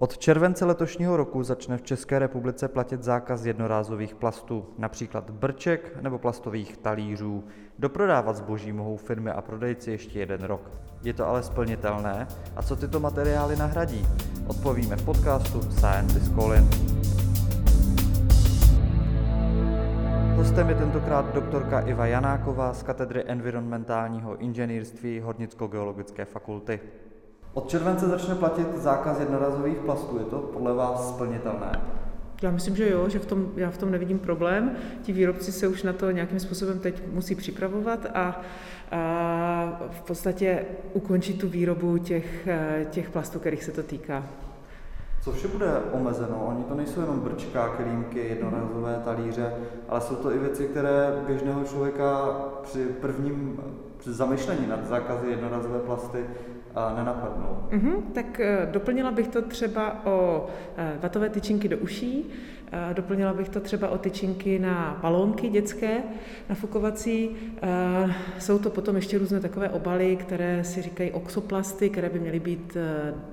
Od července letošního roku začne v České republice platit zákaz jednorázových plastů, například brček nebo plastových talířů. Doprodávat zboží mohou firmy a prodejci ještě jeden rok. Je to ale splnitelné? A co tyto materiály nahradí? Odpovíme v podcastu Science is Calling. Hostem je tentokrát doktorka Iva Janáková z katedry environmentálního inženýrství Hornicko-geologické fakulty. Od července začne platit zákaz jednorazových plastů. Je to podle vás splnitelné? Já myslím, že jo, že v tom, já v tom nevidím problém. Ti výrobci se už na to nějakým způsobem teď musí připravovat a, a v podstatě ukončit tu výrobu těch, těch plastů, kterých se to týká. Co vše bude omezeno? Oni to nejsou jenom brčka, kelímky, jednorazové talíře, ale jsou to i věci, které běžného člověka při prvním při zamyšlení nad zákazy jednorazové plasty nenapadnou. Mm-hmm, tak eh, doplnila bych to třeba o eh, vatové tyčinky do uší, doplnila bych to třeba o tyčinky na balónky dětské, nafukovací. Jsou to potom ještě různé takové obaly, které si říkají oxoplasty, které by měly být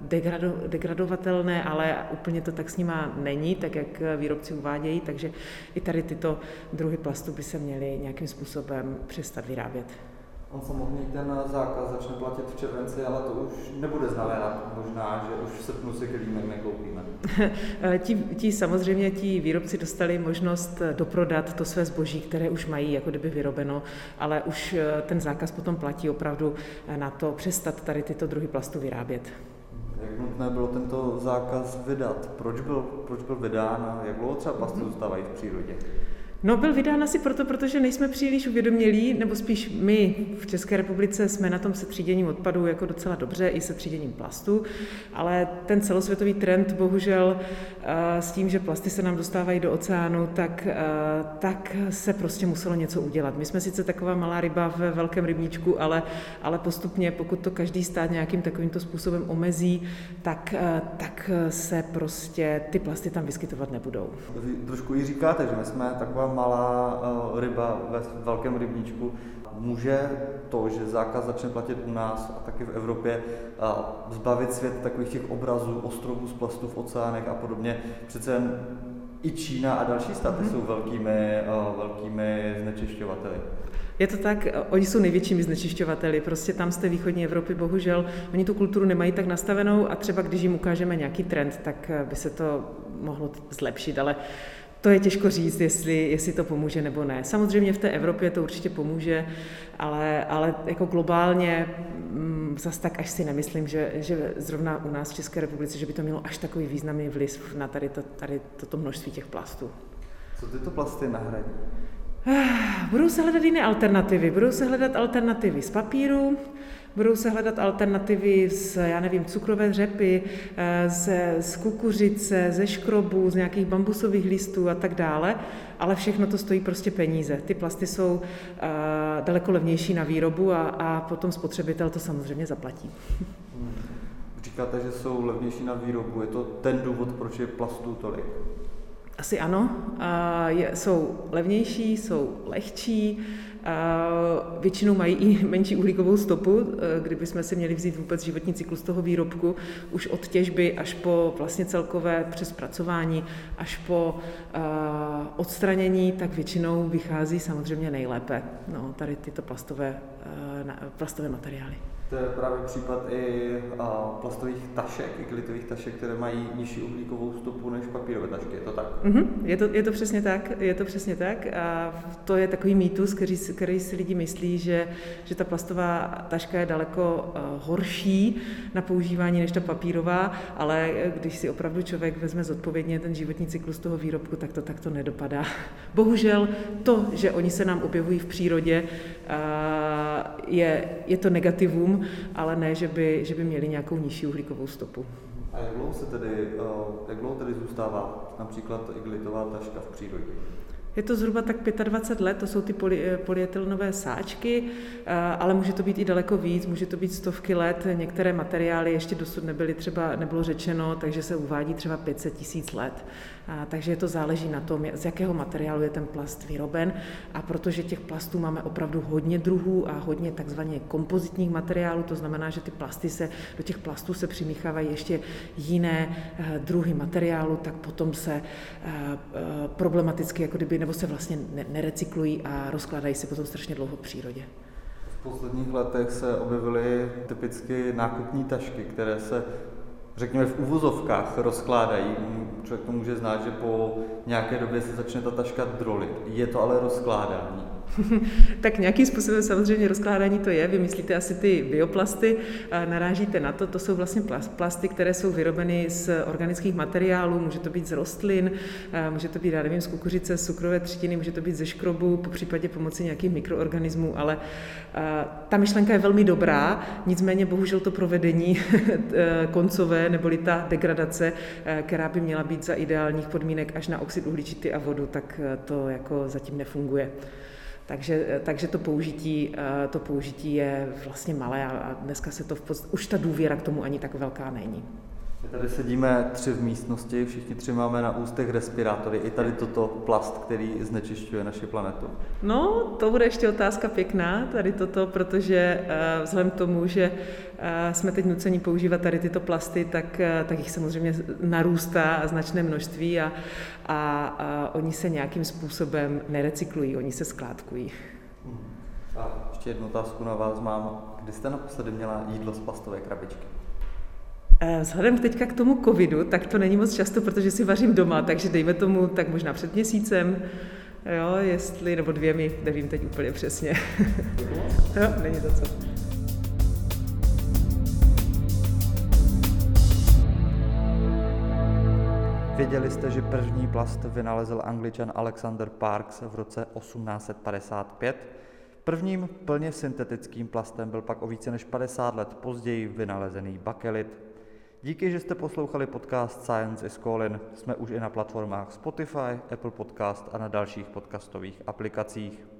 degrado, degradovatelné, ale úplně to tak s nima není, tak jak výrobci uvádějí, takže i tady tyto druhy plastu by se měly nějakým způsobem přestat vyrábět. On samotný ten zákaz začne platit v červenci, ale to už nebude znamenat možná, že už v srpnu si kelímek nekoupíme. ti, ti samozřejmě ti výrobci dostali možnost doprodat to své zboží, které už mají jako kdyby vyrobeno, ale už eh, ten zákaz potom platí opravdu na to přestat tady tyto druhy plastu vyrábět. Jak nutné bylo tento zákaz vydat? Proč byl, proč byl vydán a jak dlouho třeba plasty zůstávají v přírodě? No, byl vydán asi proto, protože nejsme příliš uvědomělí, nebo spíš my v České republice jsme na tom se tříděním odpadů jako docela dobře, i se tříděním plastu, ale ten celosvětový trend bohužel eh, s tím, že plasty se nám dostávají do oceánu, tak, eh, tak se prostě muselo něco udělat. My jsme sice taková malá ryba ve velkém rybníčku, ale, ale postupně, pokud to každý stát nějakým takovýmto způsobem omezí, tak, eh, tak se prostě ty plasty tam vyskytovat nebudou. Trošku i říkáte, že my jsme taková malá uh, ryba ve velkém rybníčku. Může to, že zákaz začne platit u nás a taky v Evropě, uh, zbavit svět takových těch obrazů, ostrovů z plastu v oceánech a podobně. Přece jen i Čína a další státy mm-hmm. jsou velkými, uh, velkými znečišťovateli. Je to tak, oni jsou největšími znečišťovateli, prostě tam z té východní Evropy bohužel, oni tu kulturu nemají tak nastavenou a třeba když jim ukážeme nějaký trend, tak by se to mohlo zlepšit, ale to je těžko říct, jestli, jestli to pomůže nebo ne. Samozřejmě v té Evropě to určitě pomůže, ale, ale jako globálně mm, zase tak až si nemyslím, že, že zrovna u nás v České republice, že by to mělo až takový významný vliv na tady, to, tady toto množství těch plastů. Co tyto plasty nahradí? Budou se hledat jiné alternativy. Budou se hledat alternativy z papíru, budou se hledat alternativy z, já nevím, cukrové řepy, eh, z, z kukuřice, ze škrobů, z nějakých bambusových listů a tak dále, ale všechno to stojí prostě peníze. Ty plasty jsou uh, daleko levnější na výrobu a, a potom spotřebitel to samozřejmě zaplatí. Říkáte, že jsou levnější na výrobu. Je to ten důvod, proč je plastů tolik? Asi ano. Je, jsou levnější, jsou lehčí, většinou mají i menší uhlíkovou stopu, e, kdybychom si měli vzít vůbec životní cyklus toho výrobku, už od těžby až po vlastně celkové přespracování, až po odstranění, tak většinou vychází samozřejmě nejlépe no, tady tyto plastové, e, plastové materiály. To je právě případ i plastových tašek, igelitových tašek, které mají nižší uhlíkovou stopu než papírové tašky, je to tak? Mm-hmm, je, to, je to přesně tak, je to přesně tak a to je takový mýtus, který, který si lidi myslí, že, že ta plastová taška je daleko horší na používání než ta papírová, ale když si opravdu člověk vezme zodpovědně ten životní cyklus toho výrobku, tak to takto nedopadá. Bohužel to, že oni se nám objevují v přírodě, je, je to negativum, ale ne, že by, že by měli nějakou nižší uhlíkovou stopu. A jak dlouho, se tedy, eh, jak dlouho tedy zůstává například igelitová taška v přírodě? Je to zhruba tak 25 let, to jsou ty poly, eh, polyetylnové sáčky, eh, ale může to být i daleko víc, může to být stovky let. Některé materiály ještě dosud nebyly třeba, nebylo řečeno, takže se uvádí třeba 500 tisíc let. A, takže to záleží na tom, z jakého materiálu je ten plast vyroben. A protože těch plastů máme opravdu hodně druhů a hodně takzvaně kompozitních materiálů, to znamená, že ty plasty se, do těch plastů se přimíchávají ještě jiné eh, druhy materiálu, tak potom se problematicky, jako kdyby, nebo se vlastně nerecyklují a rozkládají se potom strašně dlouho v přírodě. V posledních letech se objevily typicky nákupní tašky, které se řekněme v uvozovkách rozkládají. Člověk to může znát, že po nějaké době se začne ta taška drolit. Je to ale rozkládání. tak nějakým způsobem samozřejmě rozkládání to je. Vymyslíte asi ty bioplasty, narážíte na to. To jsou vlastně plasty, které jsou vyrobeny z organických materiálů, může to být z rostlin, může to být, já nevím, z kukuřice, z cukrové třtiny, může to být ze škrobu, po případě pomocí nějakých mikroorganismů, ale ta myšlenka je velmi dobrá, nicméně bohužel to provedení e, koncové, neboli ta degradace, e, která by měla být za ideálních podmínek až na oxid uhličitý a vodu, tak e, to jako zatím nefunguje. Takže, takže to, použití, eh, to použití je vlastně malé a dneska se to v podst- už ta důvěra k tomu ani tak velká není. Tady sedíme tři v místnosti, všichni tři máme na ústech respirátory. I tady toto plast, který znečišťuje naši planetu. No, to bude ještě otázka pěkná, tady toto, protože uh, vzhledem k tomu, že uh, jsme teď nuceni používat tady tyto plasty, tak, uh, tak jich samozřejmě narůstá značné množství a, a, a oni se nějakým způsobem nerecyklují, oni se skládkují. Hmm. A ještě jednu otázku na vás mám. Kdy jste naposledy měla jídlo z plastové krabičky? Eh, vzhledem teďka k tomu covidu, tak to není moc často, protože si vařím doma, takže dejme tomu tak možná před měsícem, jo, jestli, nebo dvěmi, nevím teď úplně přesně. jo, není to co. Věděli jste, že první plast vynalezl angličan Alexander Parks v roce 1855? Prvním plně syntetickým plastem byl pak o více než 50 let později vynalezený bakelit, Díky, že jste poslouchali podcast Science is Calling. Jsme už i na platformách Spotify, Apple Podcast a na dalších podcastových aplikacích.